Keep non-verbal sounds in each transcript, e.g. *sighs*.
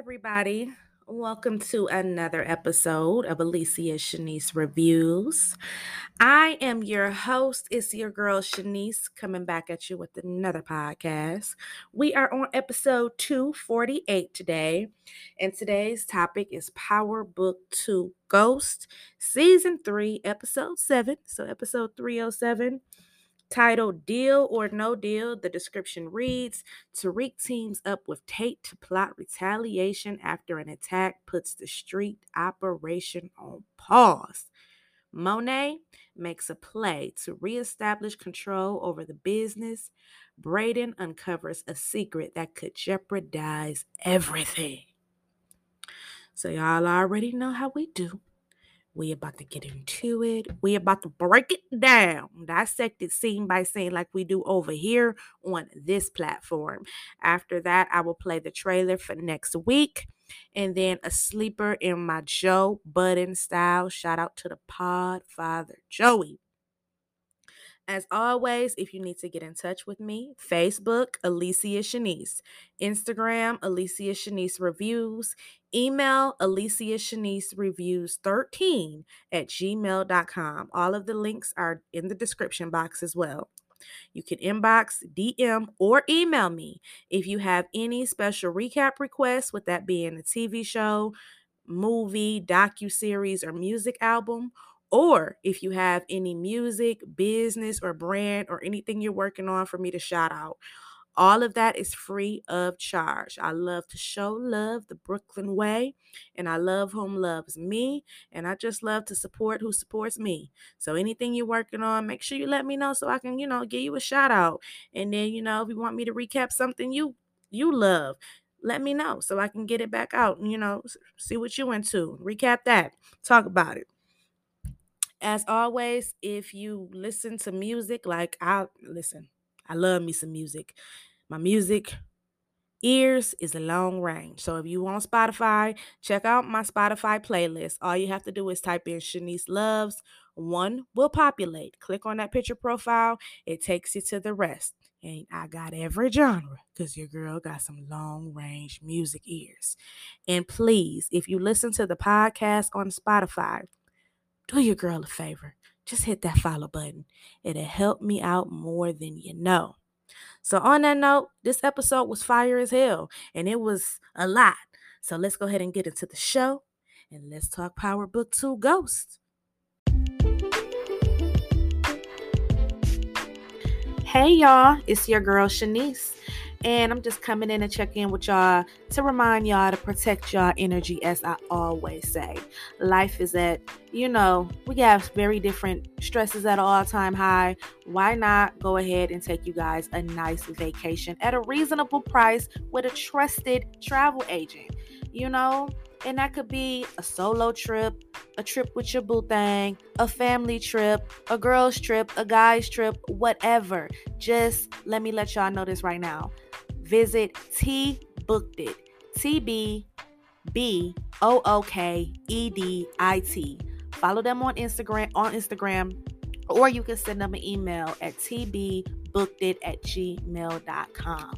everybody. Welcome to another episode of Alicia Shanise Reviews. I am your host. It's your girl Shanise coming back at you with another podcast. We are on episode 248 today, and today's topic is Power Book 2 Ghost, Season 3, Episode 7. So, episode 307 Titled Deal or No Deal, the description reads Tariq teams up with Tate to plot retaliation after an attack puts the street operation on pause. Monet makes a play to reestablish control over the business. Brayden uncovers a secret that could jeopardize everything. So, y'all already know how we do. We about to get into it. We about to break it down, dissect it scene by scene like we do over here on this platform. After that, I will play the trailer for next week. And then a sleeper in my Joe Budden style. Shout out to the pod father, Joey. As always, if you need to get in touch with me, Facebook, Alicia Shanise, Instagram, Alicia Shanise Reviews, email Alicia Shanise Reviews 13 at gmail.com. All of the links are in the description box as well. You can inbox, DM, or email me if you have any special recap requests, with that being a TV show, movie, docu series, or music album, or if you have any music, business, or brand, or anything you're working on for me to shout out. All of that is free of charge. I love to show love the Brooklyn way, and I love whom loves me, and I just love to support who supports me. So anything you're working on, make sure you let me know so I can, you know, give you a shout out. And then, you know, if you want me to recap something you you love, let me know so I can get it back out and, you know, see what you into. Recap that. Talk about it. As always, if you listen to music, like I listen, I love me some music. My music ears is a long range. So if you want Spotify, check out my Spotify playlist. All you have to do is type in Shanise Loves. One will populate. Click on that picture profile. It takes you to the rest. And I got every genre because your girl got some long range music ears. And please, if you listen to the podcast on Spotify, do your girl a favor. Just hit that follow button. It'll help me out more than you know. So, on that note, this episode was fire as hell and it was a lot. So, let's go ahead and get into the show and let's talk Power Book 2 Ghost. Hey, y'all, it's your girl Shanise. And I'm just coming in to check in with y'all to remind y'all to protect y'all energy, as I always say. Life is at, you know, we have very different stresses at all time high. Why not go ahead and take you guys a nice vacation at a reasonable price with a trusted travel agent? You know, and that could be a solo trip, a trip with your boo thing, a family trip, a girl's trip, a guy's trip, whatever. Just let me let y'all know this right now visit T Booked It. T B B O O K E D I T. Follow them on Instagram on Instagram, or you can send them an email at tbbookedit at gmail.com.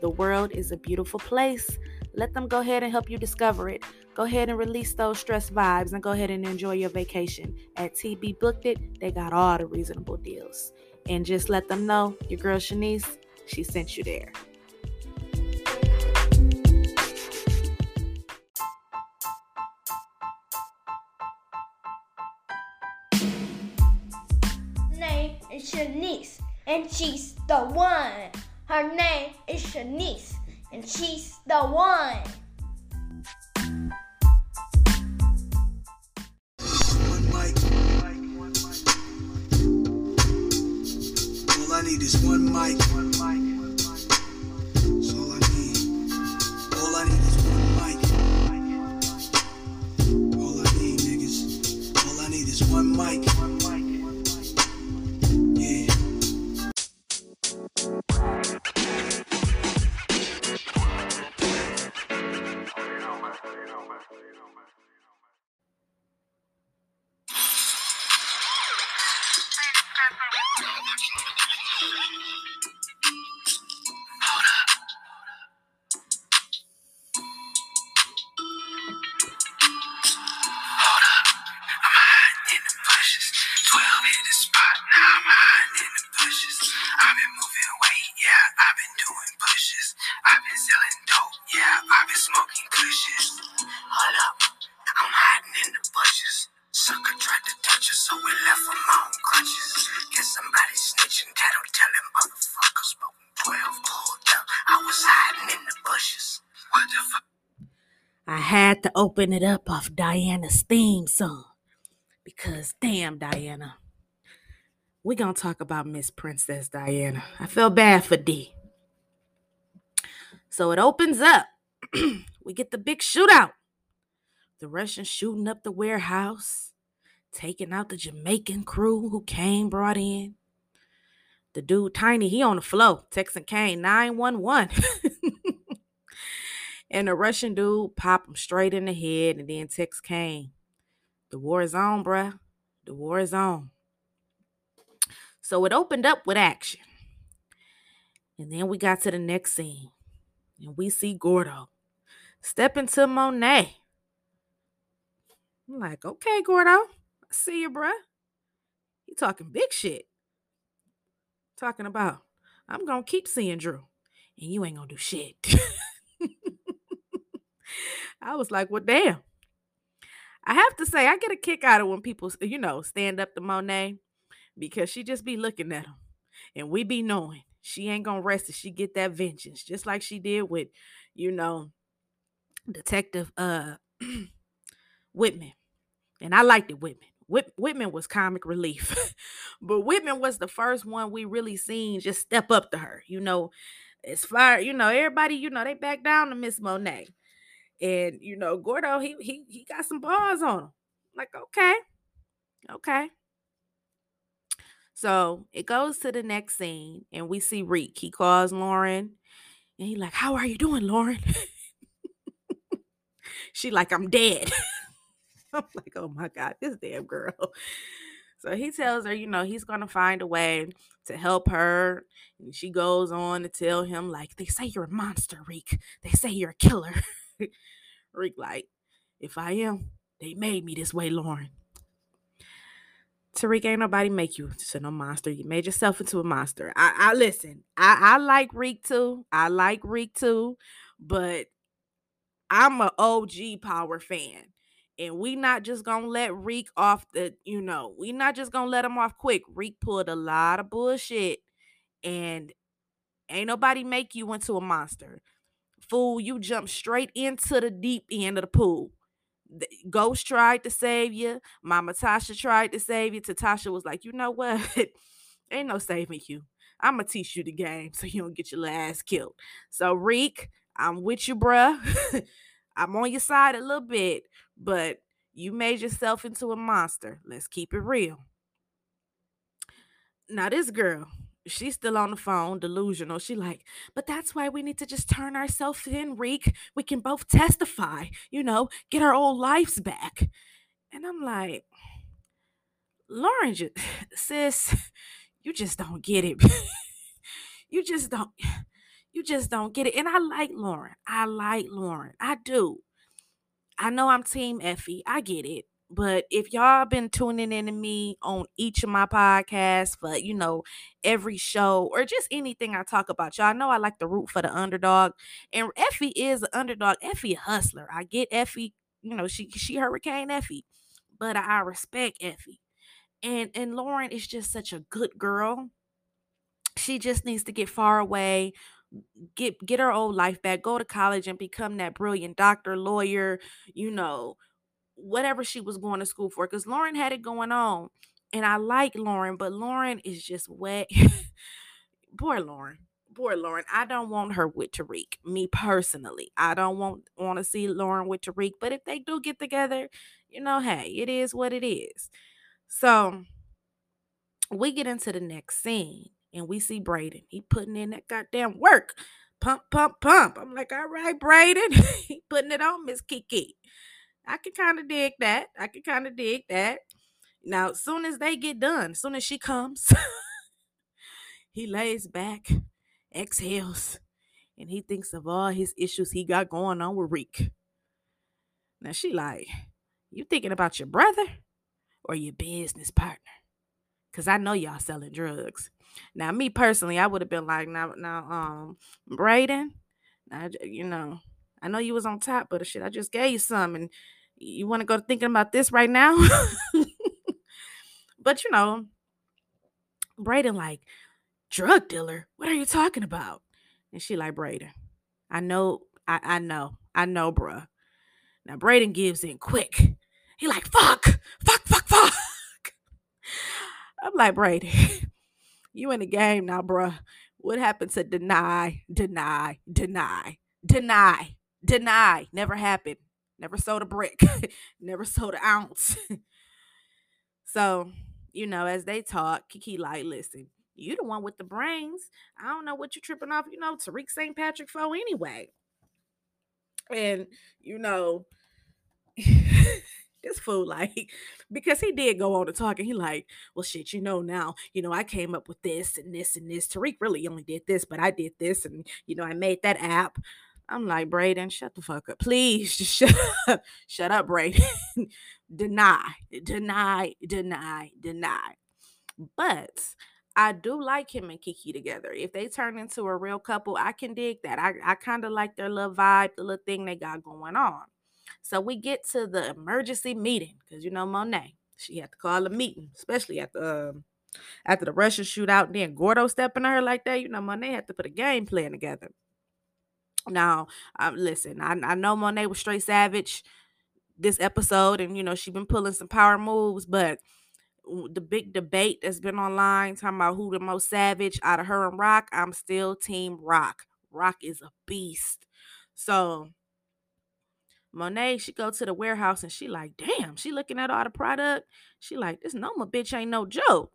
The world is a beautiful place. Let them go ahead and help you discover it. Go ahead and release those stress vibes and go ahead and enjoy your vacation. At TB Booked It, they got all the reasonable deals. And just let them know your girl Shanise, she sent you there. Shanise, and she's the one. Her name is Shanise, and she's the one. One mic. All I need is one mic. All I need. Is one mic. All I need is one mic. All I need, niggas. All I need is one mic. Yeah. had to it up off Diana's theme song because damn, Diana. We're going to talk about Miss Princess Diana. I feel bad for D. So it opens up. *clears throat* we get the big shootout. The Russians shooting up the warehouse, taking out the Jamaican crew who Cane brought in. The dude Tiny, he on the floor, texting Cane 911. *laughs* and the Russian dude pop him straight in the head and then text Cane. The war is on, bruh. The war is on. So it opened up with action. And then we got to the next scene. And we see Gordo step into Monet. I'm like, okay, Gordo. I see you, bruh. You talking big shit. Talking about, I'm gonna keep seeing Dru. And you ain't gonna do shit. *laughs* I was like, well, damn. I have to say, I get a kick out of when people, you know, stand up to Monet because she just be looking at him. And we be knowing she ain't gonna rest if she get that vengeance, just like she did with, you know, Detective uh *clears throat* Whitman. And I liked it, Whitman. Whit- Whitman was comic relief, *laughs* but Whitman was the first one we really seen just step up to her. You know, as far you know, everybody, you know, they back down to Miss Monet, and you know, Gordo, he he he got some bars on him. Like, okay, okay. So it goes to the next scene, and we see Reek. He calls Lauren, and he like, "How are you doing, Lauren?" *laughs* she like, "I'm dead." *laughs* I'm like, "Oh my god, this damn girl." So he tells her, you know, he's gonna find a way to help her, and she goes on to tell him, like, "They say you're a monster, Reek. They say you're a killer." *laughs* *laughs* Reek like, "If I am, they made me this way, Lauren." Tariq, ain't nobody make you into no monster. You made yourself into a monster. I, I listen. I, I like Reek too. I like Reek too, but I'm a OG Power fan, and we not just gonna let Reek off the. You know, we not just gonna let him off quick. Reek pulled a lot of bullshit, and ain't nobody make you into a monster. Fool, you jump straight into the deep end of the pool. Ghost tried to save you. Mama Tasha tried to save you. Tatasha was like, you know what? *laughs* Ain't no saving you. I'm gonna teach you the game so you don't get your last killed. So Reek, I'm with you, bruh. *laughs* I'm on your side a little bit, but you made yourself into a monster. Let's keep it real. Now this girl, she's still on the phone, delusional. She like, but that's why we need to just turn ourselves in, Reek. We can both testify, you know, get our old lives back. And I'm like, Lauren, *sighs* sis, you just don't get it. *laughs* you just don't, *sighs* you just don't get it. And I like Lauren. I like Lauren. I do. I know I'm Team Effie. I get it. But if y'all been tuning in to me on each of my podcasts but you know, every show or just anything I talk about, y'all know I like to root for the underdog. And Effie is an underdog. Effie a hustler. I get Effie, you know, she she Hurricane Effie. But I respect Effie. And and Lauren is just such a good girl. She just needs to get far away, get get her old life back, go to college and become that brilliant doctor, lawyer, you know, whatever she was going to school for because Lauren had it going on. And I like Lauren, but Lauren is just wet. *laughs* Poor Lauren. Poor Lauren. I don't want her with Tariq. Me personally. I don't want want to see Lauren with Tariq. But if they do get together, you know, hey, it is what it is. So we get into the next scene and we see Brayden. He putting in that goddamn work. Pump, pump, pump. I'm like, all right, Brayden. *laughs* he putting it on, Miss Kiki. I can kind of dig that. I can kind of dig that. Now, as soon as they get done, as soon as she comes, *laughs* he lays back, exhales, and he thinks of all his issues he got going on with Reek. Now she like, you thinking about your brother or your business partner? Cause I know y'all selling drugs. Now, me personally, I would have been like, now, now, um, Brayden, now, you know, I know you was on top, but shit, I just gave you some, and you want to go thinking about this right now? *laughs* but you know, Brayden like, drug dealer, what are you talking about? And she like, Brayden, I know, I, I know, I know, bruh. Now Brayden gives in quick. He like, fuck, fuck, fuck, fuck. *laughs* I'm like, Brayden, *laughs* you in the game now, bruh. What happened to deny, deny, deny, deny, deny? Never happened. Never sold a brick. *laughs* Never sold an ounce. *laughs* so, you know, as they talk, Kiki like, listen, you the one with the brains. I don't know what you tripping off, you know, Tariq St. Patrick for anyway. And, you know, *laughs* this fool like because he did go on to talk and he like well shit you know now you know i came up with this and this and this tariq really only did this but i did this and you know i made that app i'm like brayden shut the fuck up please just *laughs* shut up shut up brayden *laughs* deny deny deny deny but I do like him and Kiki together. If they turn into a real couple, I can dig that. I, I kind of like their little vibe, the little thing they got going on. So we get to the emergency meeting because you know Monet, she had to call a meeting, especially at the um, after the Russian shootout. And Then Gordo stepping on her like that, you know Monet had to put a game plan together. Now, um, listen, I, I know Monet was straight savage this episode, and you know she been pulling some power moves, but the big debate that's been online talking about who the most savage out of her and Rock, I'm still team Rock. Rock is a beast. So Monet, she go to the warehouse and she like, damn, she looking at all the product. She like, this Noma bitch ain't no joke.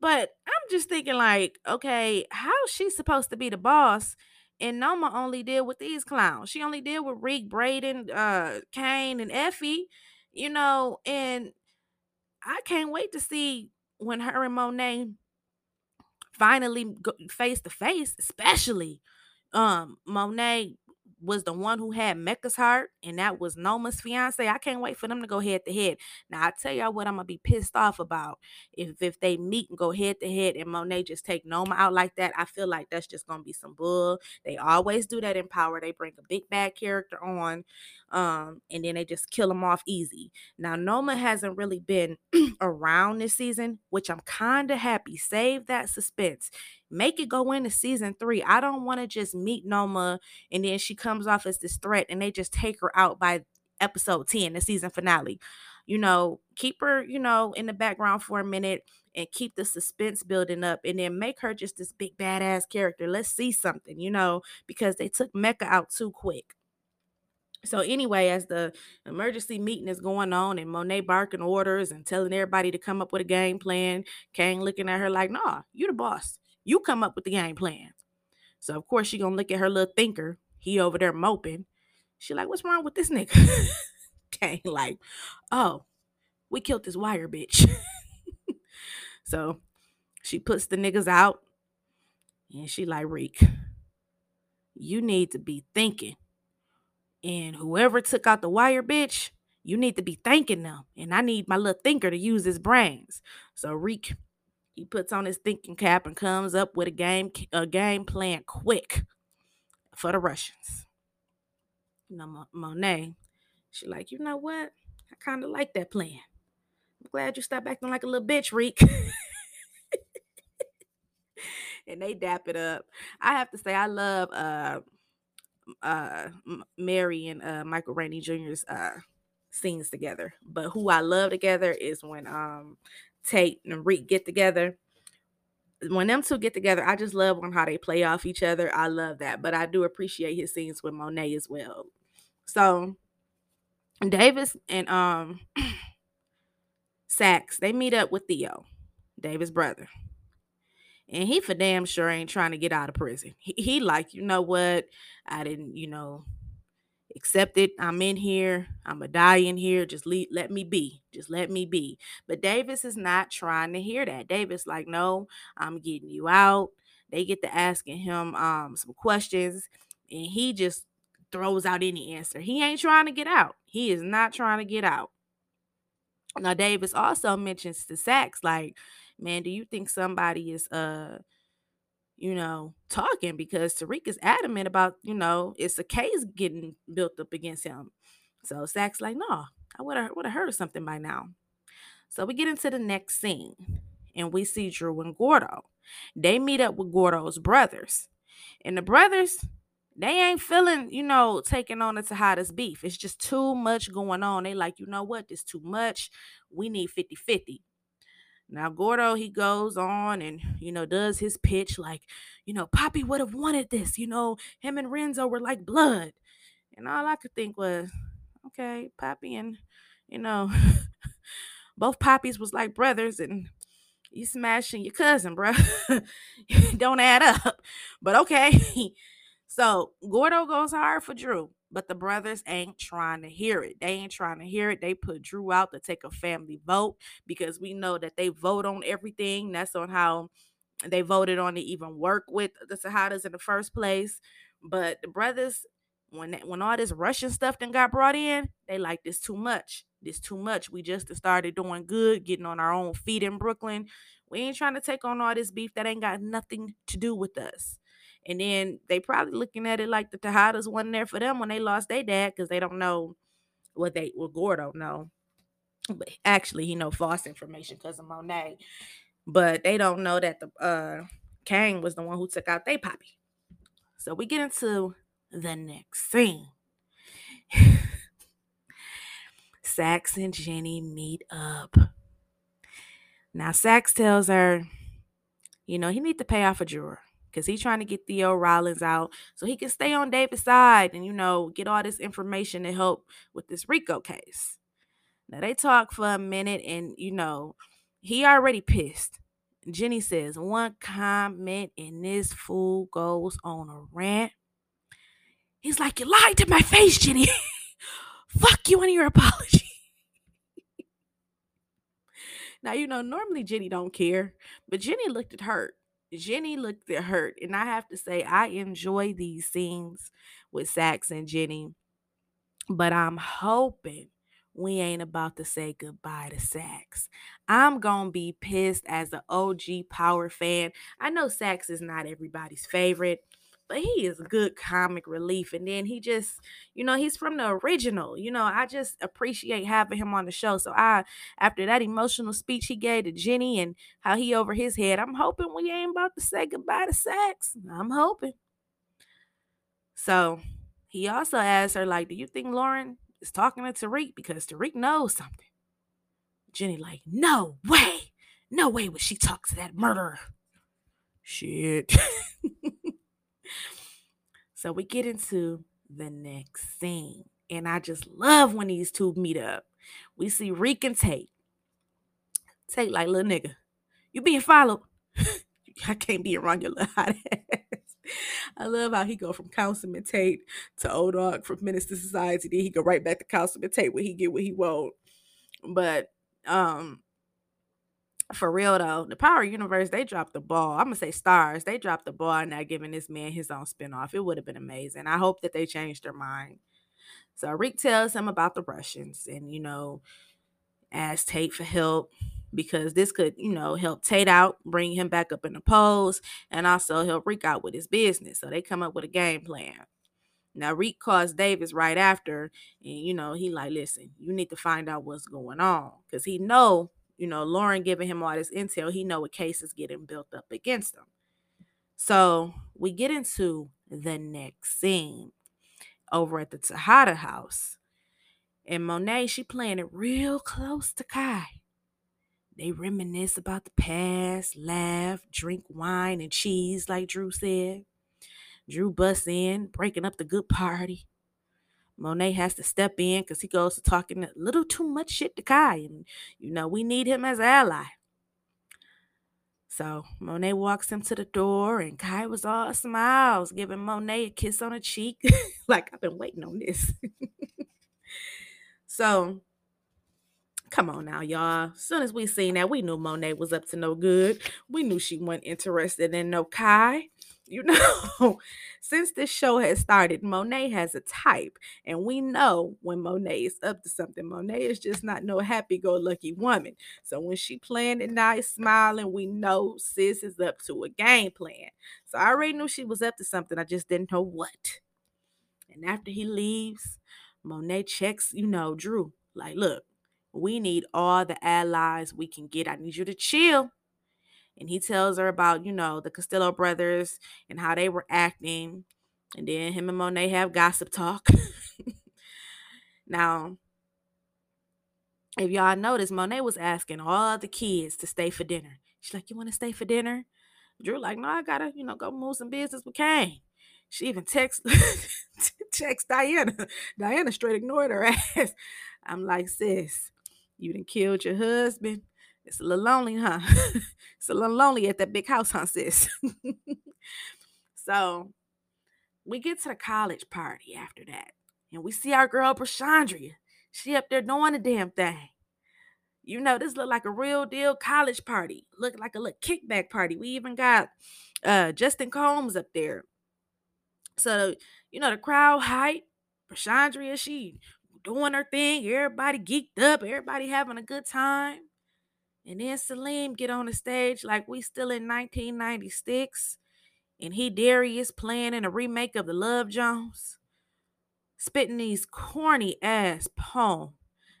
But I'm just thinking like, okay, how she supposed to be the boss? And Noma only deal with these clowns. She only deal with Reek, Brayden, uh, Cane, and Effie, you know, and I can't wait to see when her and Monet finally go face to face, especially um Monet was the one who had Mecca's heart, and that was Noma's fiance. I can't wait for them to go head to head. Now I tell y'all what I'm gonna be pissed off about if if they meet and go head to head and Monet just take Noma out like that. I feel like that's just gonna be some bull. They always do that in power. They bring a big bad character on, um, and then they just kill them off easy. Now Noma hasn't really been *clears throat* around this season, which I'm kind of happy. Save that suspense make it go into season three. I don't want to just meet Noma and then she comes off as this threat and they just take her out by episode 10, the season finale. You know, keep her, you know, in the background for a minute and keep the suspense building up and then make her just this big badass character. Let's see something, you know, because they took Mecca out too quick. So anyway, as the emergency meeting is going on and Monet barking orders and telling everybody to come up with a game plan, Cane looking at her like, nah, you're the boss. You come up with the game plan. So of course she gonna look at her little thinker. He over there moping. She like, what's wrong with this nigga? *laughs* Cane like, oh, we killed this wire bitch. *laughs* so she puts the niggas out and she like, Reek, you need to be thinking. And whoever took out the wire bitch, you need to be thanking them. And I need my little thinker to use his brains. So Reek he puts on his thinking cap and comes up with a game a game plan quick for the Russians. Know, Monet, she like, you know what? I kind of like that plan. I'm glad you stopped acting like a little bitch, Reek. *laughs* and they dap it up. I have to say, I love uh uh Mary and uh Michael Rainey Jr.'s uh scenes together. But who I love together is when um Tate and Reek get together. When them two get together, I just love on how they play off each other. I love that. But I do appreciate his scenes with Monet as well. So Davis and um *clears throat* Saxe, they meet up with Theo, Davis' brother. And he for damn sure ain't trying to get out of prison. He, he like, you know what? I didn't, you know, accept it. I'm in here. I'm a die in here. Just leave, let me be. Just let me be. But Davis is not trying to hear that. Davis like, no, I'm getting you out. They get to asking him um some questions, and he just throws out any answer. He ain't trying to get out. He is not trying to get out. Now Davis also mentions to Saxe like, man, do you think somebody is uh you know, talking because Tariq is adamant about, you know, it's a case getting built up against him. So Saxe's like, no, I would have heard something by now. So we get into the next scene and we see Dru and Gordo. They meet up with Gordo's brothers. And the brothers, they ain't feeling, you know, taking on the Tejada's beef. It's just too much going on. They like, you know what? This too much. We need 50-50. Now Gordo, he goes on and, you know, does his pitch like, you know, Poppy would have wanted this. You know, him and Renzo were like blood. And all I could think was, okay, Poppy and, you know, *laughs* both Poppies was like brothers and you smashing your cousin, bro. *laughs* Don't add up. But okay. *laughs* So Gordo goes hard for Dru, but the brothers ain't trying to hear it. They ain't trying to hear it. They put Dru out to take a family vote because we know that they vote on everything. That's on how they voted on to even work with the Tejadas in the first place. But the brothers, when when all this Russian stuff then got brought in, they like this too much. This too much. We just started doing good, getting on our own feet in Brooklyn. We ain't trying to take on all this beef that ain't got nothing to do with us. And then they probably looking at it like the Tejadas wasn't there for them when they lost their dad because they don't know what they what Gordo know. But actually, he know false information because of Monet. But they don't know that the uh Cane was the one who took out their poppy. So we get into the next scene. *laughs* Saxe and Jenny meet up. Now Saxe tells her, you know, he need to pay off a juror because he's trying to get Theo Rollins out so he can stay on David's side and, you know, get all this information to help with this RICO case. Now they talk for a minute and, you know, he already pissed. Jenny says one comment and this fool goes on a rant. He's like, You lied to my face, Jenny. *laughs* Fuck you and your apology. *laughs* now, you know, normally Jenny don't care, but Jenny looked at hurt. Jenny looked at hurt. And I have to say, I enjoy these scenes with Saxe and Jenny. But I'm hoping we ain't about to say goodbye to Saxe. I'm to be pissed as an OG Power fan. I know Saxe is not everybody's favorite, but he is good comic relief. And then he just, you know, he's from the original. You know, I just appreciate having him on the show. So I, after that emotional speech he gave to Jenny and how he over his head, I'm hoping we ain't about to say goodbye to Saxe. I'm hoping. So he also asked her, like, do you think Lauren is talking to Tariq because Tariq knows something. Jenny like, no way, no way would she talk to that murderer. Shit. *laughs* so we get into the next scene. And I just love when these two meet up. We see Reek and Tate. Tate like, little nigga, you being followed. *laughs* I can't be around your little hot ass. I love how he go from Councilman Tate to O-Dog from Menace II Society. Then he go right back to Councilman Tate when he get what he want. But um for real though, the Power Universe, they dropped the ball. I'm gonna say Starz, they dropped the ball not giving this man his own spinoff. It would have been amazing. I hope that they changed their mind. So Rick tells him about the Russians and you know, ask Tate for help because this could, you know, help Tate out, bring him back up in the polls, and also help Reek out with his business. So they come up with a game plan. Now Reek calls Davis right after, and you know, he like, listen, you need to find out what's going on. Cause he know, you know, Lauren giving him all this intel, he know what is getting built up against him. So we get into the next scene over at the Tejada house. And Monet, she playing it real close to Kai. They reminisce about the past, laugh, drink wine and cheese, like Dru said. Dru busts in, breaking up the good party. Monet has to step in because he goes to talking a little too much shit to Kai. And, you know, we need him as an ally. So Monet walks him to the door, and Kai was all smiles, giving Monet a kiss on the cheek. *laughs* like, I've been waiting on this. *laughs* so Come on now, y'all. As soon as we seen that, we knew Monet was up to no good. We knew she wasn't interested in no Kai. You know, *laughs* since this show has started, Monet has a type. And we know when Monet is up to something. Monet is just not no happy-go-lucky woman. So when she playing it nice, smiling, we know sis is up to a game plan. So I already knew she was up to something. I just didn't know what. And after he leaves, Monet checks, you know, Dru. Like, look, we need all the allies we can get. I need you to chill. And he tells her about, you know, the Castillo brothers and how they were acting. And then him and Monet have gossip talk. *laughs* now, if y'all notice, Monet was asking all the kids to stay for dinner. She's like, You want to stay for dinner? Dru, like, no, I gotta, you know, go move some business with Cane. She even text *laughs* text Diana. Diana straight ignored her *laughs* ass. I'm like, sis, you done killed your husband. It's a little lonely, huh? *laughs* it's a little lonely at that big house, huh, sis? *laughs* so we get to the college party after that, and we see our girl Brashandria. She up there doing the damn thing. You know, this look like a real deal college party. Look like a little kickback party. We even got uh Justin Combs up there. So, you know, the crowd hype. Brashandria, she doing her thing. Everybody geeked up. Everybody having a good time. And then Salim get on the stage like we still in 1996. And he Darius playing in a remake of the Love Jones. Spitting these corny ass poems.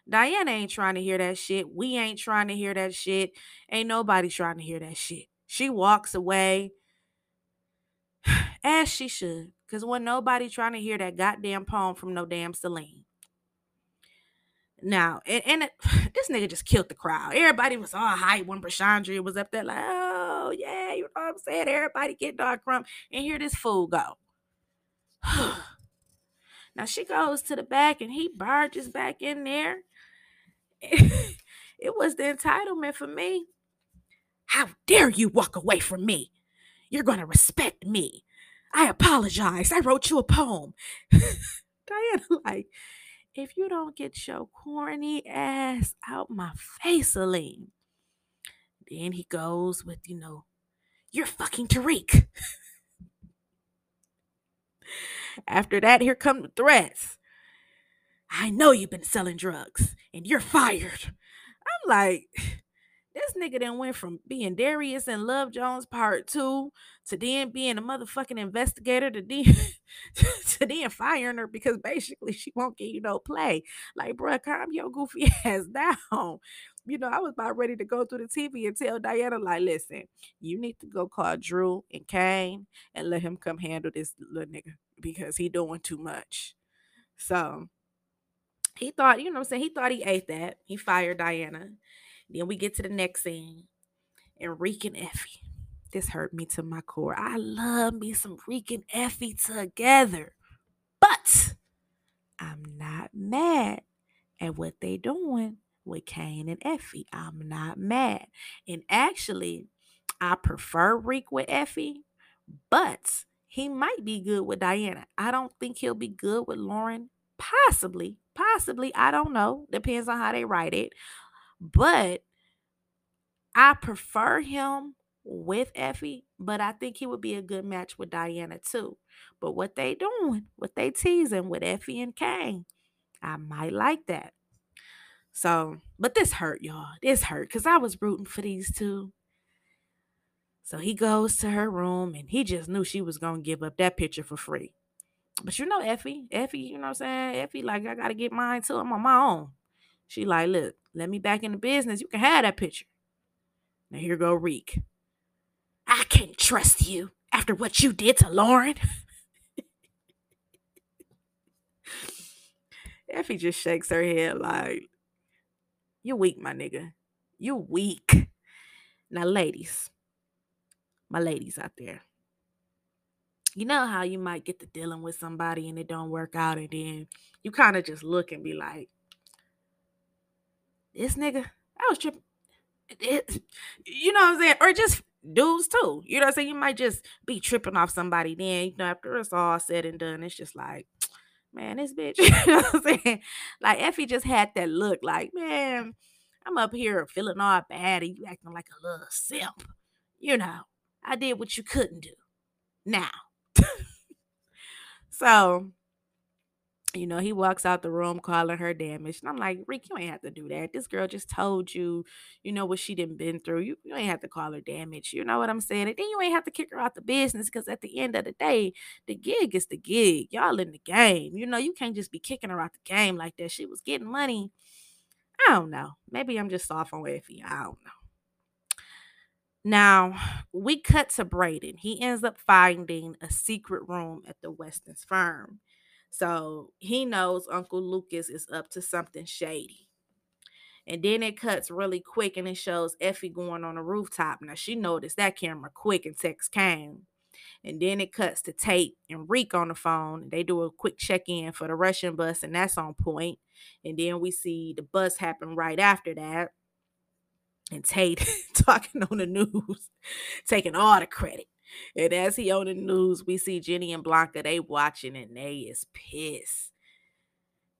Diana ain't trying to hear that shit. We ain't trying to hear that shit. Ain't nobody trying to hear that shit. She walks away *sighs* as she should. Because when nobody trying to hear that goddamn poem from no damn Salim. Now, and, and it, *sighs* this nigga just killed the crowd. Everybody was all hype when Brashandria was up there, like, oh, yeah, you know what I'm saying? Everybody get dog crumb. And here this fool go. *sighs* now she goes to the back and he barges back in there. *laughs* it was the entitlement for me. How dare you walk away from me? You're going to respect me. I apologize. I wrote you a poem. *laughs* Diana, like, if you don't get your corny ass out my face, Salim. Then he goes with, you know, you're fucking Tariq. After that, here come the threats. I know you've been selling drugs and you're fired. I'm like, this nigga then went from being Darius and Love Jones part two to then being a motherfucking investigator to then *laughs* to then firing her because basically she won't get you no play. Like, bruh, calm your goofy *laughs* ass down. You know, I was about ready to go through the TV and tell Diana, like, listen, you need to go call Dru and Cane and let him come handle this little nigga because he doing too much. So he thought, you know what I'm saying? He thought he ate that. He fired Diana. Then we get to the next scene. And Reek and Effie. This hurt me to my core. I love me some Reek and Effie together. But I'm not mad at what they doing with Cane and Effie. I'm not mad. And actually, I prefer Reek with Effie, but he might be good with Diana. I don't think he'll be good with Lauren. Possibly, possibly. I don't know. Depends on how they write it. But I prefer him with Effie, but I think he would be a good match with Diana too. But what they doing, what they teasing with Effie and Cane, I might like that. So, but this hurt, y'all. This hurt because I was rooting for these two. So he goes to her room and he just knew she was gonna give up that picture for free. But you know, Effie, Effie, you know what I'm saying? Effie, like, I gotta get mine too. I'm on my own. She like, look, let me back in the business. You can have that picture. Now here go Reek. I can't trust you after what you did to Lauren. *laughs* Effie just shakes her head like, You weak, my nigga. You weak. Now, ladies, my ladies out there, you know how you might get to dealing with somebody and it don't work out, and then you kind of just look and be like, This nigga, I was tripping. It, you know what I'm saying? Or just dudes too. You know what I'm saying? You might just be tripping off somebody. Then, you know, after it's all said and done, it's just like, man, this bitch. *laughs* You know what I'm saying? Like Effie just had that look like, man, I'm up here feeling all bad and you acting like a little simp. You know, I did what you couldn't do. Now. *laughs* so you know, he walks out the room calling her damaged. And I'm like, Rick, you ain't have to do that. This girl just told you, you know, what she didn't been through. You, you ain't have to call her damaged. You know what I'm saying? And then you ain't have to kick her out the business because at the end of the day, the gig is the gig. Y'all in the game. You know, you can't just be kicking her out the game like that. She was getting money. I don't know. Maybe I'm just soft on Effie. I don't know. Now, we cut to Brayden. He ends up finding a secret room at the Weston's firm. So he knows Uncle Lucas is up to something shady. And then it cuts really quick and it shows Effie going on a rooftop. Now she noticed that camera quick and text Cane. And then it cuts to Tate and Reek on the phone. They do a quick check in for the Russian bus, and that's on point. And then we see the bus happen right after that. And Tate *laughs* talking on the news, taking all the credit. And as he on the news, we see Jenny and Blanca, they watching and they is pissed.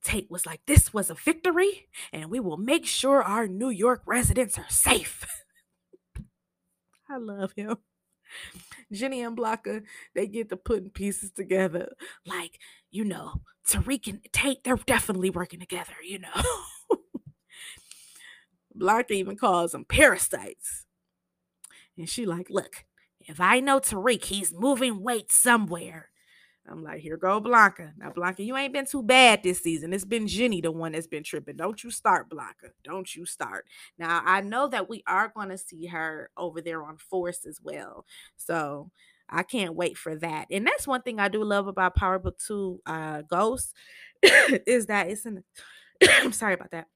Tate was like, This was a victory, and we will make sure our New York residents are safe. *laughs* I love him. Jenny and Blanca, they get to putting pieces together. Like, you know, Tariq and Tate, they're definitely working together, you know. *laughs* Blanca even calls them parasites. And she like, look, if I know Tariq, he's moving weight somewhere. I'm like, here go Blanca. Now, Blanca, you ain't been too bad this season. It's been Jenny, the one that's been tripping. Don't you start, Blanca. Don't you start. Now, I know that we are going to see her over there on Force as well. So I can't wait for that. And that's one thing I do love about Power Book 2 uh Ghost *coughs* is that it's in *coughs* I'm sorry about that.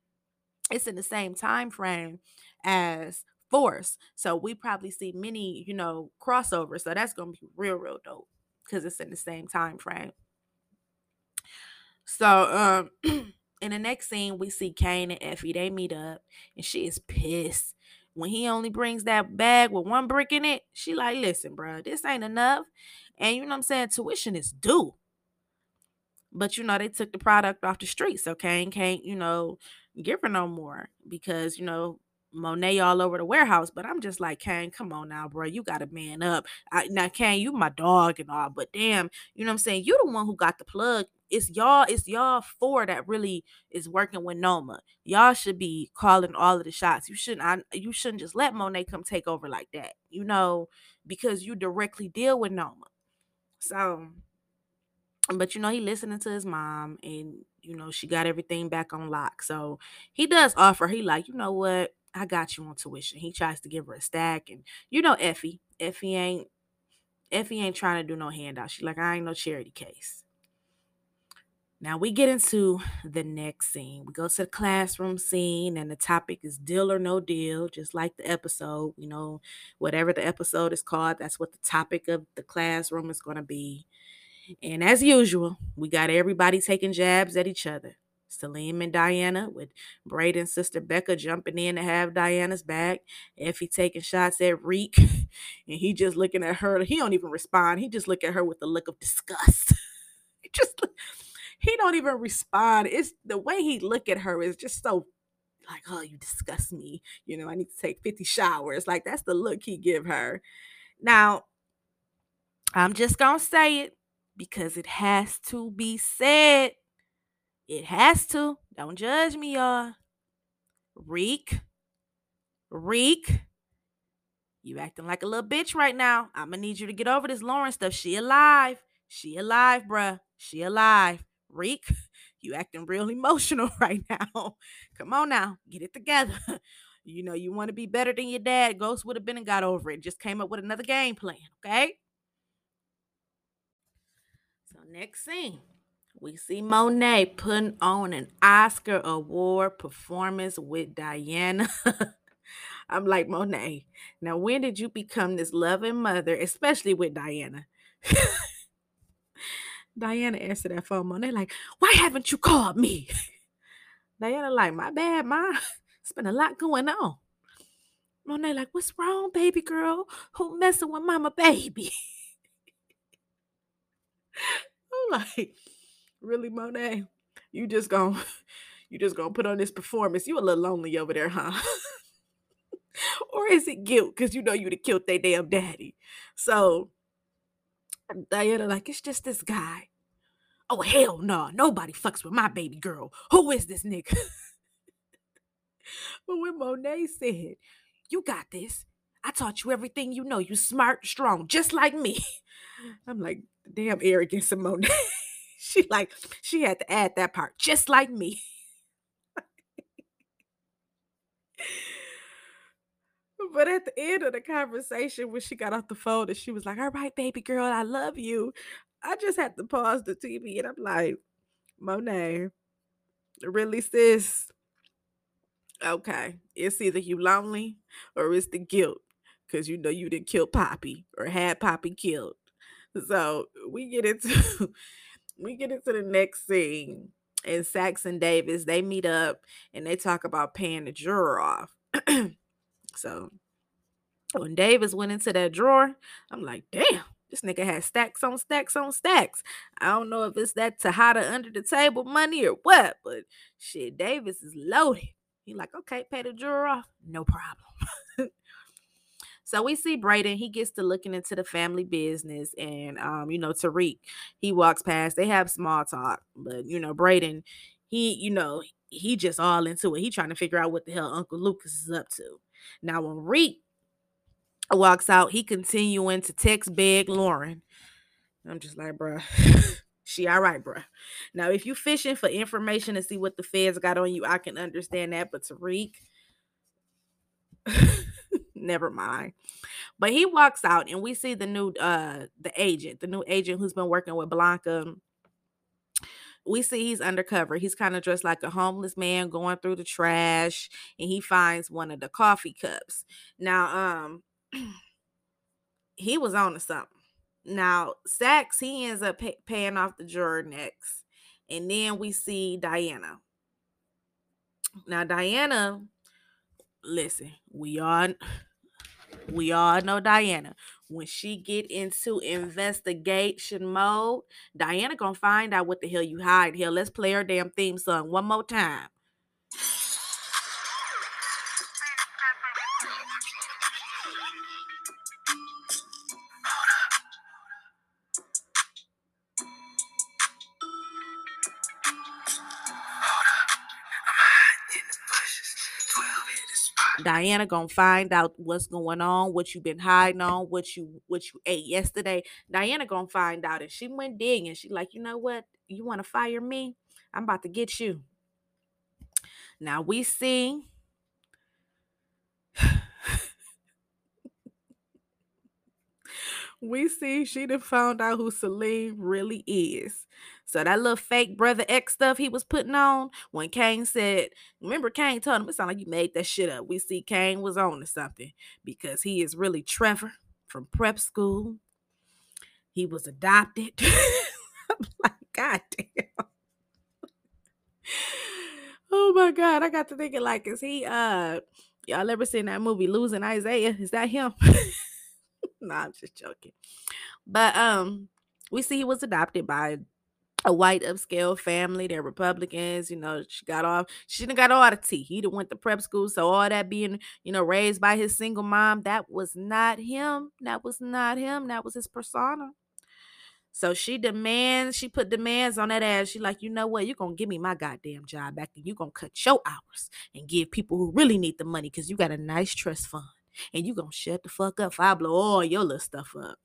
It's in the same time frame as Force. So we probably see many, you know, crossovers. So that's gonna be real, real dope because it's in the same time frame. So um *clears throat* in the next scene, we see Cane and Effie. They meet up and she is pissed. When he only brings that bag with one brick in it, she like, listen, bro, this ain't enough. And you know what I'm saying? Tuition is due. But you know, they took the product off the street. So Cane can't, you know, give her no more because, you know, Monet all over the warehouse, but I'm just like, Cane, come on now, bro. You got to man up. I, now, Cane, you my dog and all, but damn, you know what I'm saying? You the one who got the plug. It's y'all, it's y'all four that really is working with Noma. Y'all should be calling all of the shots. You shouldn't I, you shouldn't just let Monet come take over like that, you know, because you directly deal with Noma. So but you know, he listening to his mom and you know, she got everything back on lock. So he does offer, he like, you know what? I got you on tuition. He tries to give her a stack, and you know Effie. Effie ain't Effie ain't trying to do no handout. She like, I ain't no charity case. Now we get into the next scene. We go to the classroom scene, and the topic is deal or no deal, just like the episode. You know, whatever the episode is called, that's what the topic of the classroom is going to be. And as usual, we got everybody taking jabs at each other. Salim and Diana, with Brayden's sister Becca jumping in to have Diana's back. Effie taking shots at Reek, *laughs* and he just looking at her. He don't even respond. He just look at her with a look of disgust. *laughs* he just he don't even respond. It's the way he look at her is just so like, oh, you disgust me. You know, I need to take 50 showers. Like that's the look he give her. Now, I'm just gonna say it because it has to be said. It has to. Don't judge me, y'all. Reek. Reek. You acting like a little bitch right now. I'm gonna need you to get over this Lauren stuff. She alive. She alive, bruh. She alive. Reek, *laughs* you acting real emotional *laughs* right now. Come on now. Get it together. *laughs* You know, you want to be better than your dad. Ghost would have been and got over it. Just came up with another game plan. Okay. So next scene we see Monet putting on an Oscar award performance with Diana. *laughs* I'm like, Monet, now when did you become this loving mother, especially with Diana? *laughs* Diana answered that phone. Monet, like, why haven't you called me? *laughs* Diana, like, my bad, ma. It's been a lot going on. Monet, like, what's wrong, baby girl? Who messing with mama, baby? I'm like, really, Monet? You just gonna *laughs* you just gonna put on this performance. You a little lonely over there, huh? *laughs* or is it guilt because you know you'd have killed their damn daddy? So Diana, like, it's just this guy. Oh hell no, nah. nobody fucks with my baby girl. Who is this nigga? *laughs* but when Monet said, You got this. I taught you everything you know. You smart, strong, just like me. I'm like, damn arrogance Monet she like she had to add that part just like me But at the end of the conversation, when she got off the phone and she was like, All right, baby girl, I love you. I just had to pause the TV and I'm like, Monet, really, sis? Okay. It's either you lonely or it's the guilt. Cause you know you didn't kill Poppy or had Poppy killed. So we get into *laughs* we get into the next scene. And Saxe and Davis, they meet up and they talk about paying the juror off. *clears throat* so when Davis went into that drawer, I'm like, damn, this nigga has stacks on stacks on stacks. I don't know if it's that Tejada under the table money or what, but shit, Davis is loaded. He like, okay, pay the juror off, no problem. *laughs* so we see Brayden, he gets to looking into the family business, and um, you know, Tariq, he walks past, they have small talk, but you know, Brayden, he, you know, he just all into it. He trying to figure out what the hell Uncle Lucas is up to. Now, when Reek walks out, he continuing to text beg Lauren. I'm just like, bruh, *laughs* she all right, bruh. Now, if you fishing for information to see what the feds got on you, I can understand that. But Tariq, *laughs* never mind. But he walks out and we see the new uh the agent, the new agent who's been working with Blanca. We see he's undercover. He's kind of dressed like a homeless man going through the trash and he finds one of the coffee cups. Now, um *clears throat* he was on to something. Now, Saxe, he ends up pay- paying off the juror next. And then we see Diana. Now, Diana, listen, we all we all know Diana. When she get into investigation mode, Diana gonna find out what the hell you hide here. Let's play her damn theme song one more time. Diana gonna find out what's going on, what you been hiding on, what you what you ate yesterday. Diana gonna find out, and she went digging. She like, you know what? You want to fire me? I'm about to get you. Now we see. *laughs* we see she done found out who Salim really is. So that little fake brother X stuff he was putting on when Cane said, remember Cane told him it sounded like you made that shit up. We see Cane was on to something because he is really Trevor from prep school. He was adopted. *laughs* I'm like, God damn. oh my God. I got to thinking like, is he uh y'all ever seen that movie Losing Isaiah? Is that him? *laughs* nah, I'm just joking. But um, we see he was adopted by a white upscale family. They're Republicans. You know, she got off. She didn't got all the tea. He done went to prep school, so all that being, you know, raised by his single mom, that was not him. That was not him. That was his persona. So she demands, she put demands on that ass. She like, you know what? You're gonna give me my goddamn job back and you're gonna cut your hours and give people who really need the money because you got a nice trust fund. And you gonna shut the fuck up if I blow all your little stuff up.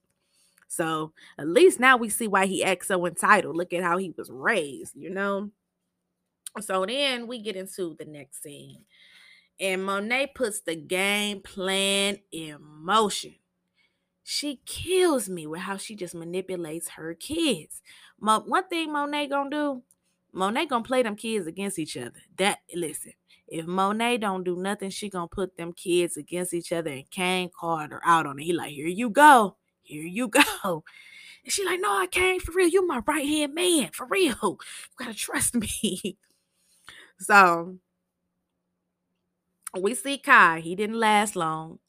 So at least now we see why he acts so entitled. Look at how he was raised, you know. So then we get into the next scene. And Monet puts the game plan in motion. She kills me with how she just manipulates her kids. Mo- one thing Monet gonna do, Monet gonna play them kids against each other. That listen, if Monet don't do nothing, she gonna put them kids against each other and Cane her out on it. He like, here you go here you go. *laughs* And she like, no, I can't for real. You my right hand man for real. *laughs* You gotta trust *laughs* me. so we see Kai. He didn't last long.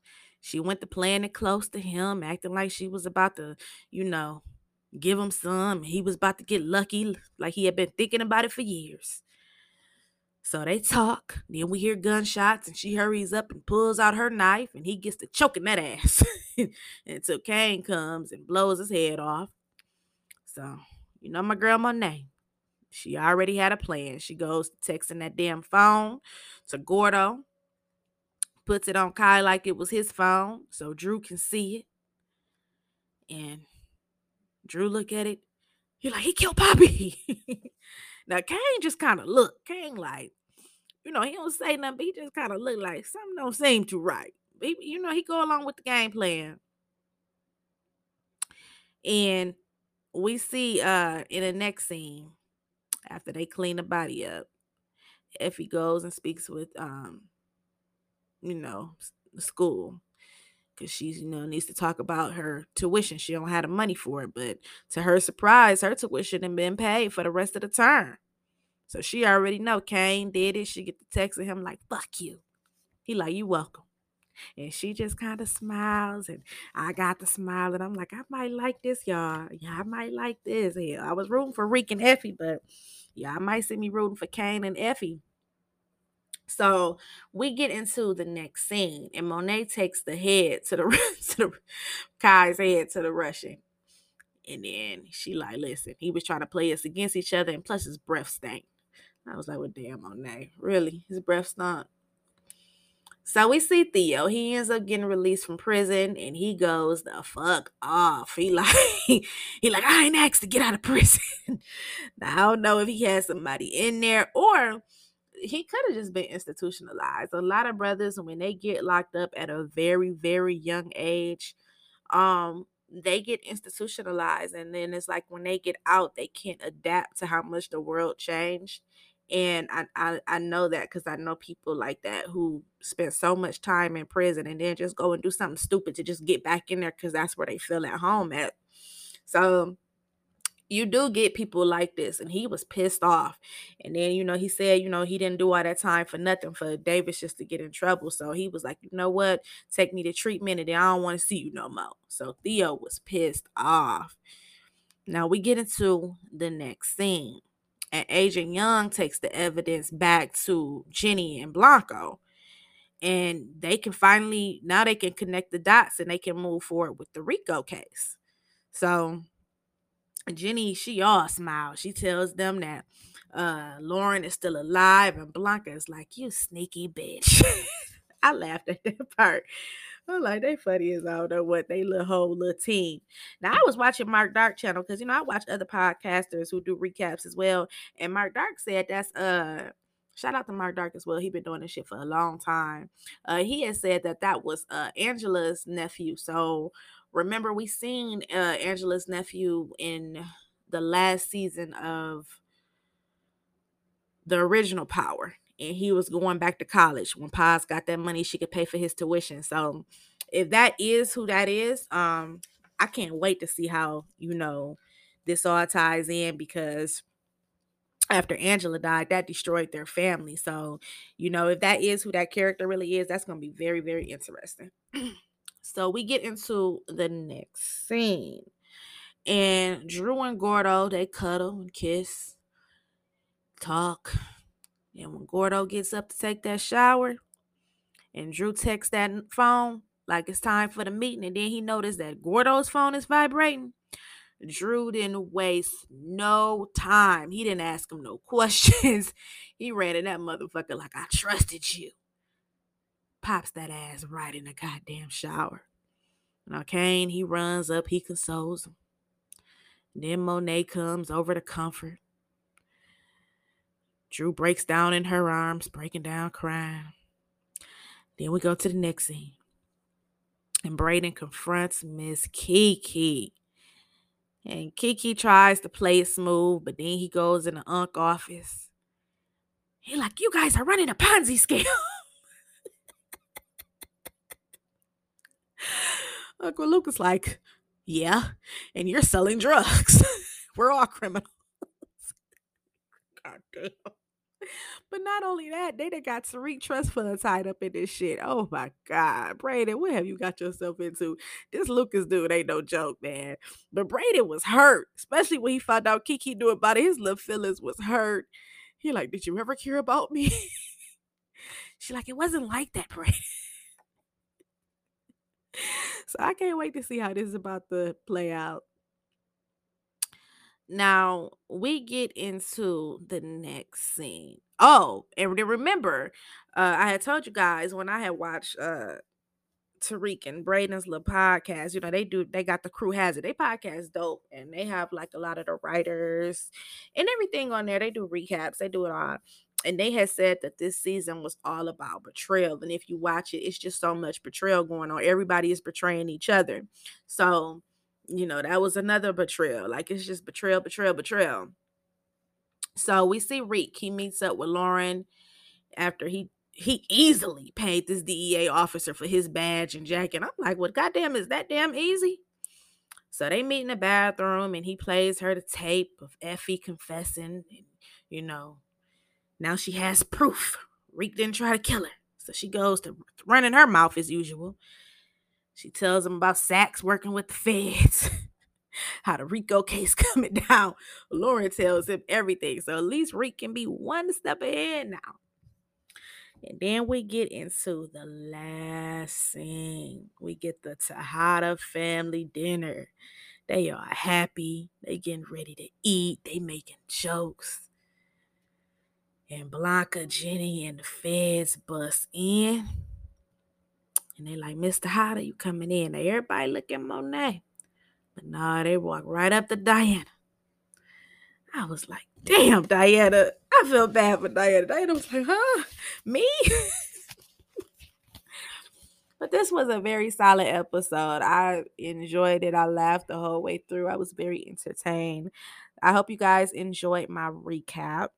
She went to playing it close to him, acting like she was about to, you know, give him some. He was about to get lucky, like he had been thinking about it for years. So they talk. Then we hear gunshots, and she hurries up and pulls out her knife, and he gets to choking that ass *laughs* until Cane comes and blows his head off. So, you know, my girl name. she already had a plan. She goes texting that damn phone to Gordo, puts it on Kai like it was his phone so Dru can see it. And Dru look at it. He like, he killed Poppy. *laughs* now Cane just kind of look. Cane like, you know, he don't say nothing, but he just kind of look like something don't seem too right. he, you know, he go along with the game plan. And we see uh in the next scene, after they clean the body up, Effie goes and speaks with um, you know, school. Cause she's, you know, needs to talk about her tuition. She don't have the money for it. But to her surprise, her tuition had been paid for the rest of the term. So she already know Cane did it. She get the text of him like, fuck you. He like, you welcome. And she just kind of smiles, and I got the smile, and I'm like, I might like this, y'all. Yeah, I might like this. Yeah, I was rooting for Reek and Effie, but yeah, I might see me rooting for Cane and Effie. So we get into the next scene, and Monet takes the head to the *laughs* to the Kai's head to the Russian. And then she like, listen, he was trying to play us against each other, and plus his breath stank. I was like, well, damn, Monet, really? His breath stunk. So we see Theo. He ends up getting released from prison and he goes the fuck off. He *laughs* like he like, I ain't asked to get out of prison. *laughs* now, I don't know if he had somebody in there or he could have just been institutionalized. A lot of brothers, when they get locked up at a very, very young age, um, they get institutionalized and then it's like when they get out they can't adapt to how much the world changed and I, I I know that because I know people like that who spend so much time in prison and then just go and do something stupid to just get back in there because that's where they feel at home at. So you do get people like this, and he was pissed off. And then you know he said you know he didn't do all that time for nothing for Davis just to get in trouble. So he was like, you know what, take me to treatment, and then I don't want to see you no more. So Theo was pissed off. Now we get into the next scene and Agent Young takes the evidence back to Jenny and Blanca. And they can finally now they can connect the dots and they can move forward with the RICO case. So Jenny, she all smiles. She tells them that uh Lauren is still alive, and Blanca is like, You sneaky bitch. *laughs* I laughed at that part. I'm like, they funny as I don't know what they little whole little team. Now I was watching Mark Dark channel because you know I watch other podcasters who do recaps as well. And Mark Dark said that's uh shout out to Mark Dark as well. He been doing this shit for a long time. Uh he has said that that was uh Angela's nephew. So remember we seen uh Angela's nephew in the last season of the original power and he was going back to college. When Paz got that money, she could pay for his tuition. So if that is who that is, um, I can't wait to see how, you know, this all ties in because after Angela died, that destroyed their family. So, you know, if that is who that character really is, that's going to be very, very interesting. *clears throat* so we get into the next scene. And Dru and Gordo, they cuddle and kiss, talk, and when Gordo gets up to take that shower, and Dru texts that phone like it's time for the meeting, and then he noticed that Gordo's phone is vibrating. Dru didn't waste no time. He didn't ask him no *laughs* questions. he ran in that motherfucker like I trusted you. Pops that ass right in the goddamn shower. Now Cane, he runs up, he consoles him. Then Monet comes over to comfort. Dru breaks down in her arms, breaking down, crying. Then we go to the next scene. And Brayden confronts Miss Kiki. And Kiki tries to play it smooth, but then he goes in the Unc office. He like, you guys are running a Ponzi scheme. *laughs* Uncle Luke is like, yeah, and you're selling drugs. *laughs* We're all criminals. *laughs* God damn. But not only that, they done got Tariq Trust Fund tied up in this shit. Oh my God. Brayden, what have you got yourself into? This Lucas dude ain't no joke, man. But Brayden was hurt, especially when he found out Kiki knew about it. His little feelings was hurt. He like, did you ever care about me? *laughs* she like, it wasn't like that, Brayden. So I can't wait to see how this is about to play out. Now we get into the next scene. Oh, and remember, uh, I had told you guys when I had watched uh Tariq and Brayden's little podcast, you know, they do they got the crew has it. They podcast dope and they have like a lot of the writers and everything on there. They do recaps, they do it all. And they had said that this season was all about betrayal. And if you watch it, it's just so much betrayal going on. Everybody is betraying each other. So, you know, that was another betrayal. Like it's just betrayal, betrayal, betrayal. So we see Reek. He meets up with Lauren after he he easily paid this DEA officer for his badge and jacket. I'm like, well, goddamn, is that damn easy? So they meet in the bathroom and he plays her the tape of Effie confessing. And, you know, now she has proof. Reek didn't try to kill her. So she goes to running her mouth as usual. She tells him about Saxe working with the feds, *laughs* how the RICO case *laughs* coming down. Lauren tells him everything. So at least Reek can be one step ahead now. And then we get into the last scene. We get the Tejada family dinner. They are happy. They getting ready to eat. They making jokes. And Blanca, Jenny, and the feds bust in. And they like, Mr. Tejada, you coming in. Now everybody look at Monet. But nah, they walk right up to Diana. I was like, damn, Diana. I feel bad for Diana. Diana was like, huh? Me? *laughs* but this was a very solid episode. I enjoyed it. I laughed the whole way through. I was very entertained. I hope you guys enjoyed my recap.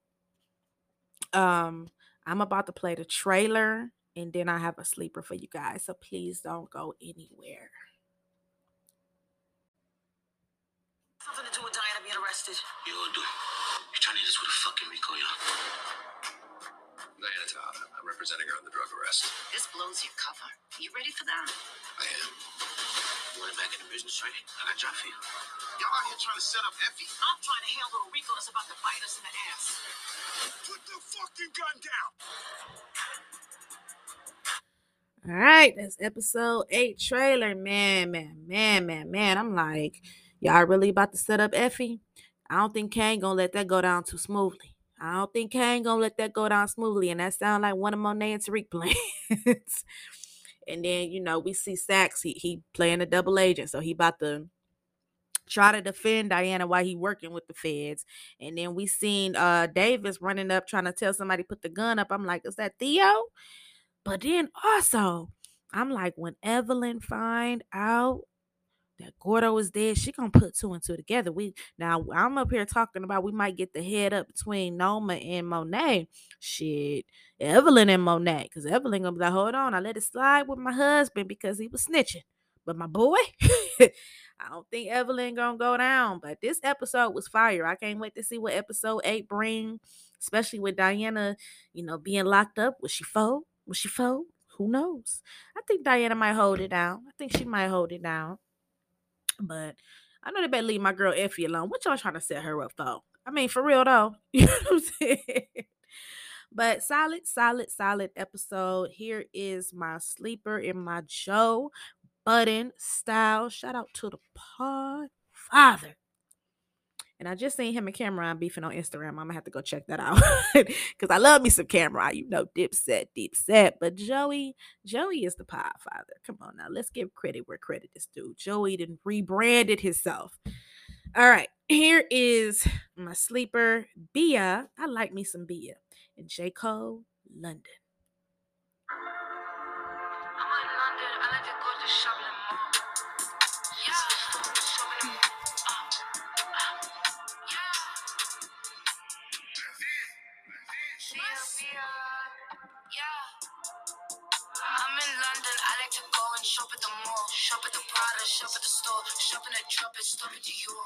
Um, I'm about to play the trailer and then I have a sleeper for you guys. So please don't go anywhere. Something to do with Diana being arrested. You all do. You're trying to hit us with a fucking RICO, yeah? Diana Tejada. I'm representing her on the drug arrest. This blows your cover. You ready for that? I am. You want it back in the business, right? I got a job for you. Y'all out here trying to set up Effie. I'm trying to handle a RICO that's about to bite us in the ass. Put the fucking gun down. All right, that's episode eight trailer. Man, man, man, man, man. I'm like, y'all really about to set up Effie? I don't think Cane gonna let that go down too smoothly. I don't think Cane gonna let that go down smoothly. And that sound like one of Monet and Tariq plans. *laughs* and then, you know, we see Saxe, he he playing a double agent. So he about to try to defend Diana while he working with the feds. And then we seen uh Davis running up trying to tell somebody put the gun up. I'm like, is that Theo? But then also, I'm like, when Evelyn find out that Gordo is dead, she gonna put two and two together. We now I'm up here talking about we might get the head up between Noma and Monet. Shit, Evelyn and Monet, because Evelyn gonna be like, hold on, I let it slide with my husband because he was snitching. But my boy, *laughs* I don't think Evelyn gonna go down. But this episode was fire. I can't wait to see what episode eight bring, especially with Diana, you know, being locked up. Was she fold? Was she fold? Who knows? I think Diana might hold it down. I think she might hold it down. But I know they better leave my girl Effie alone. What y'all trying to set her up for? I mean, for real though. *laughs* You know what I'm saying? But solid, solid, solid episode. Here is my sleeper in my Joe Budden style. Shout out to the pod father. And I just seen him and Cam'ron beefing on Instagram. I'm gonna have to go check that out *laughs* because I love me some Cam'ron. You know, Dipset, deep set. But Joey, Joey is the pod father. Come on now, let's give credit where credit is due. Joey didn't rebranded himself. All right, here is my sleeper, Bia. I like me some Bia and J Cole, London. I'm in London. I like to go to. Shop at the mall. Shop at the Prada, shop at the store. Shop in the drop it, stop at Dior.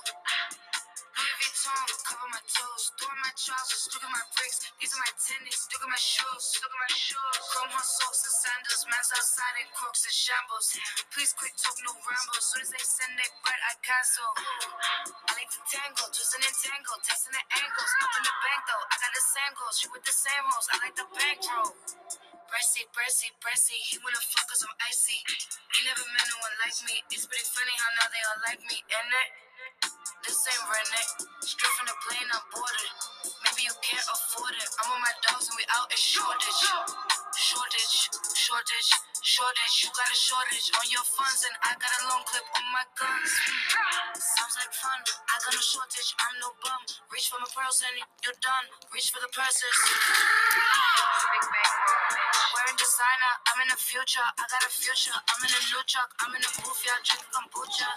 Louis Vuitton, cover my toes. Throwing my trousers, look at my bricks. These are my tennies, look at my shoes. Look at my shoes. Chrome hot socks and sandals. Man's outside in crocs and shambles. Please quit talk, no ramble. Soon as they send their bread, I cancel. I like to tangle, twisting and tangle, testing the angles. Up in the bank though, I got the same goals. She with the same hoes, I like the bankroll. Breasty, breasty, breasty. He wanna fuck cause I'm icy. He never met no one like me. It's pretty funny how now they all like me, ain't it? This ain't redneck. Straight from the plane, I'm boarded. Maybe you can't afford it. I'm with my dogs and we out in shortage. Shortage, shortage, shortage. You got a shortage on your funds and I got a long clip on my guns. Sounds like fun. I got no shortage, I'm no bum. Reach for my pearls and you're done. Reach for the purses. Wearing designer, I'm in the future. I got a future. I'm in a new truck. I'm in a booth, yeah, drinking kombucha.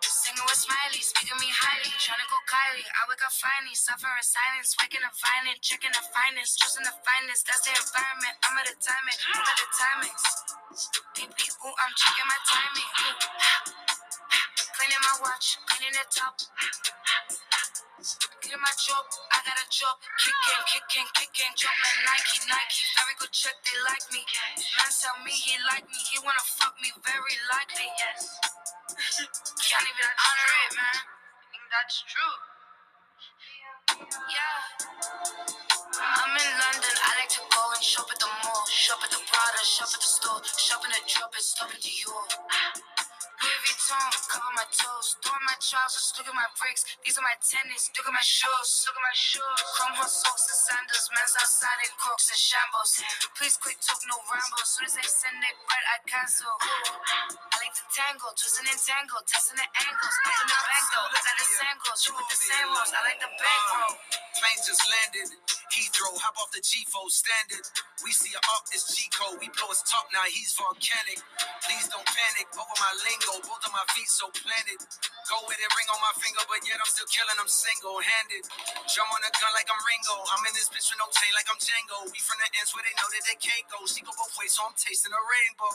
Singing with Smiley, speaking me highly. Trying to go Kylie. I wake up finally, suffer in silence. Waking up violent, checking the finest, choosing the finest. That's the environment. I'm at the timing, I'm at the timings. PP, ooh, I'm checking my timing. Cleaning my watch, cleaning the top. Getting my job, I got a job. Kicking, kicking, kicking. Drop my Nike, Nike. Very good check, they like me. Man tell me he like me, he wanna fuck me, very likely. Yes. Can't even honor it, man. I think that's true. Yeah. I'm in London, I like to go and shop at the mall. Shop at the Prada, shop at the store. Shop in the drop, it's stopping to you. Vuitton, cover my toes, throwing my trousers, look at my bricks. These are my tennis, look at my shoes, look at my shoes. Chrome hot socks and sandals, man's outside in crocs and shambles. Please quit talk, no ramble. Soon as they send it bread, I cancel. I like to tangle, twisting and tangle, testing the angles. Up in the bank though, I got the sangles, you with the ones. I like the bankroll. Plane just landed. Heathrow, hop off the G4 standard. We see a up, it's G code. We blow his top now, he's volcanic. Please don't panic over my lingo. Both of my feet so planted. Go with it, ring on my finger, but yet I'm still killing them single handed. Jump on a gun like I'm Ringo. I'm in this bitch with no chain like I'm Django. We from the ends where they know that they can't go. She go both ways, so I'm tasting a rainbow.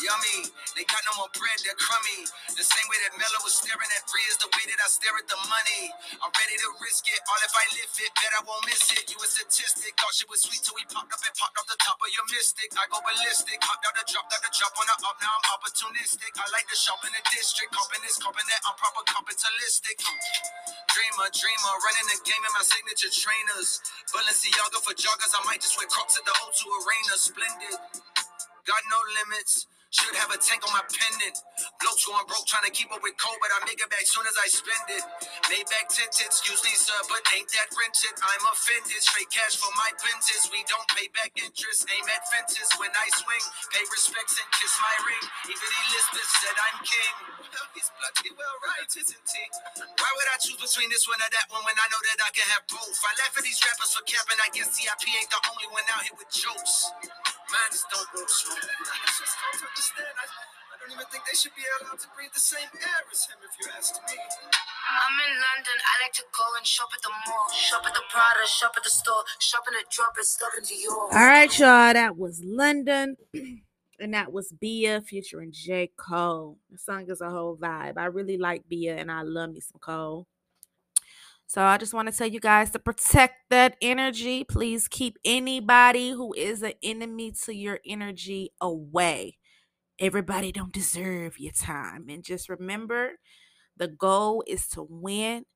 Yummy, they got no more bread, they're crummy. The same way that Mello was staring at free is the way that I stare at the money. I'm ready to risk it, all if I live it, bet I won't miss it. You a statistic, thought shit was sweet till we popped up and popped off the top of your mystic. I go ballistic, hopped out the drop, out the drop on the up, now I'm opportunistic. I like to shop in the district, coping this, coping that, I'm proper capitalistic. Dreamer, dreamer, running the game in my signature trainers. Balenciaga for joggers, I might just wear Crocs at the O2 Arena. Splendid, got no limits. Should have a tank on my pendant. Blokes going broke trying to keep up with cold, but I make it back soon as I spend it. Made back tinted, excuse me, sir, but ain't that rented? I'm offended. Straight cash for my pences. We don't pay back interest. Aim at fences when I swing. Pay respects and kiss my ring. Even Elizabeth said I'm king. He's bloody well right, isn't he? Why would I choose between this one or that one when I know that I can have both? I laugh at these rappers for capping. I guess CIP ain't the only one out here with jokes. Mine just don't go slow. I just don't understand. I, I don't even think they should be allowed to breathe the same air as him, if you ask me. I'm in London, I like to go and shop at the mall. Shop at the Prada, shop at the store. Shop in the drop, it's stuff into yours. All right, y'all. That was London. *clears throat* And that was Bia featuring J. Cole. The song is a whole vibe. I really like Bia and I love me some Cole. So I just want to tell you guys to protect that energy. Please keep anybody who is an enemy to your energy away. Everybody don't deserve your time. And just remember, the goal is to win.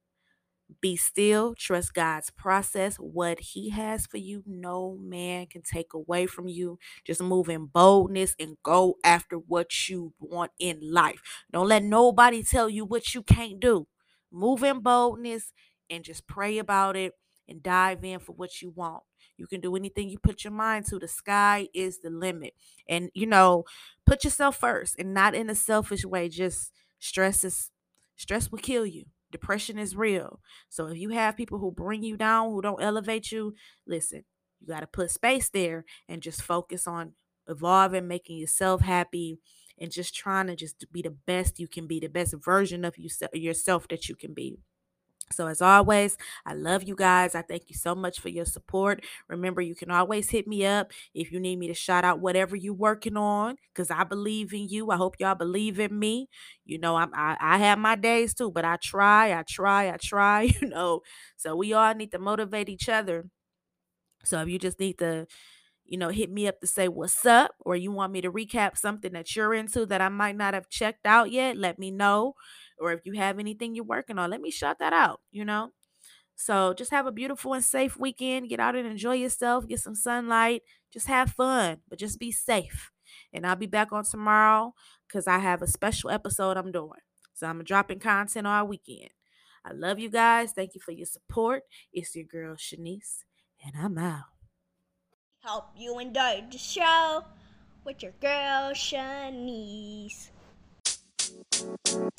Be still, trust God's process. What He has for you, no man can take away from you. Just move in boldness and go after what you want in life. Don't let nobody tell you what you can't do. Move in boldness and just pray about it and dive in for what you want. You can do anything you put your mind to. The sky is the limit. And, you know, put yourself first and not in a selfish way. Just stress is stress will kill you. Depression is real. So if you have people who bring you down, who don't elevate you, listen, you got to put space there and just focus on evolving, making yourself happy, and just trying to just be the best you can be, the best version of yourself that you can be. So, as always, I love you guys. I thank you so much for your support. Remember, you can always hit me up if you need me to shout out whatever you're working on because I believe in you. I hope y'all believe in me. You know, I'm, I, I have my days too, but I try, I try, I try, *laughs* you know. So, we all need to motivate each other. So, if you just need to, you know, hit me up to say what's up, or you want me to recap something that you're into that I might not have checked out yet, let me know or if you have anything you're working on, let me shout that out, you know? So just have a beautiful and safe weekend. Get out and enjoy yourself, get some sunlight, just have fun, but just be safe. And I'll be back on tomorrow because I have a special episode I'm doing. So I'm dropping content all weekend. I love you guys. Thank you for your support. It's your girl Shanise, and I'm out. Hope you enjoyed the show with your girl Shanise you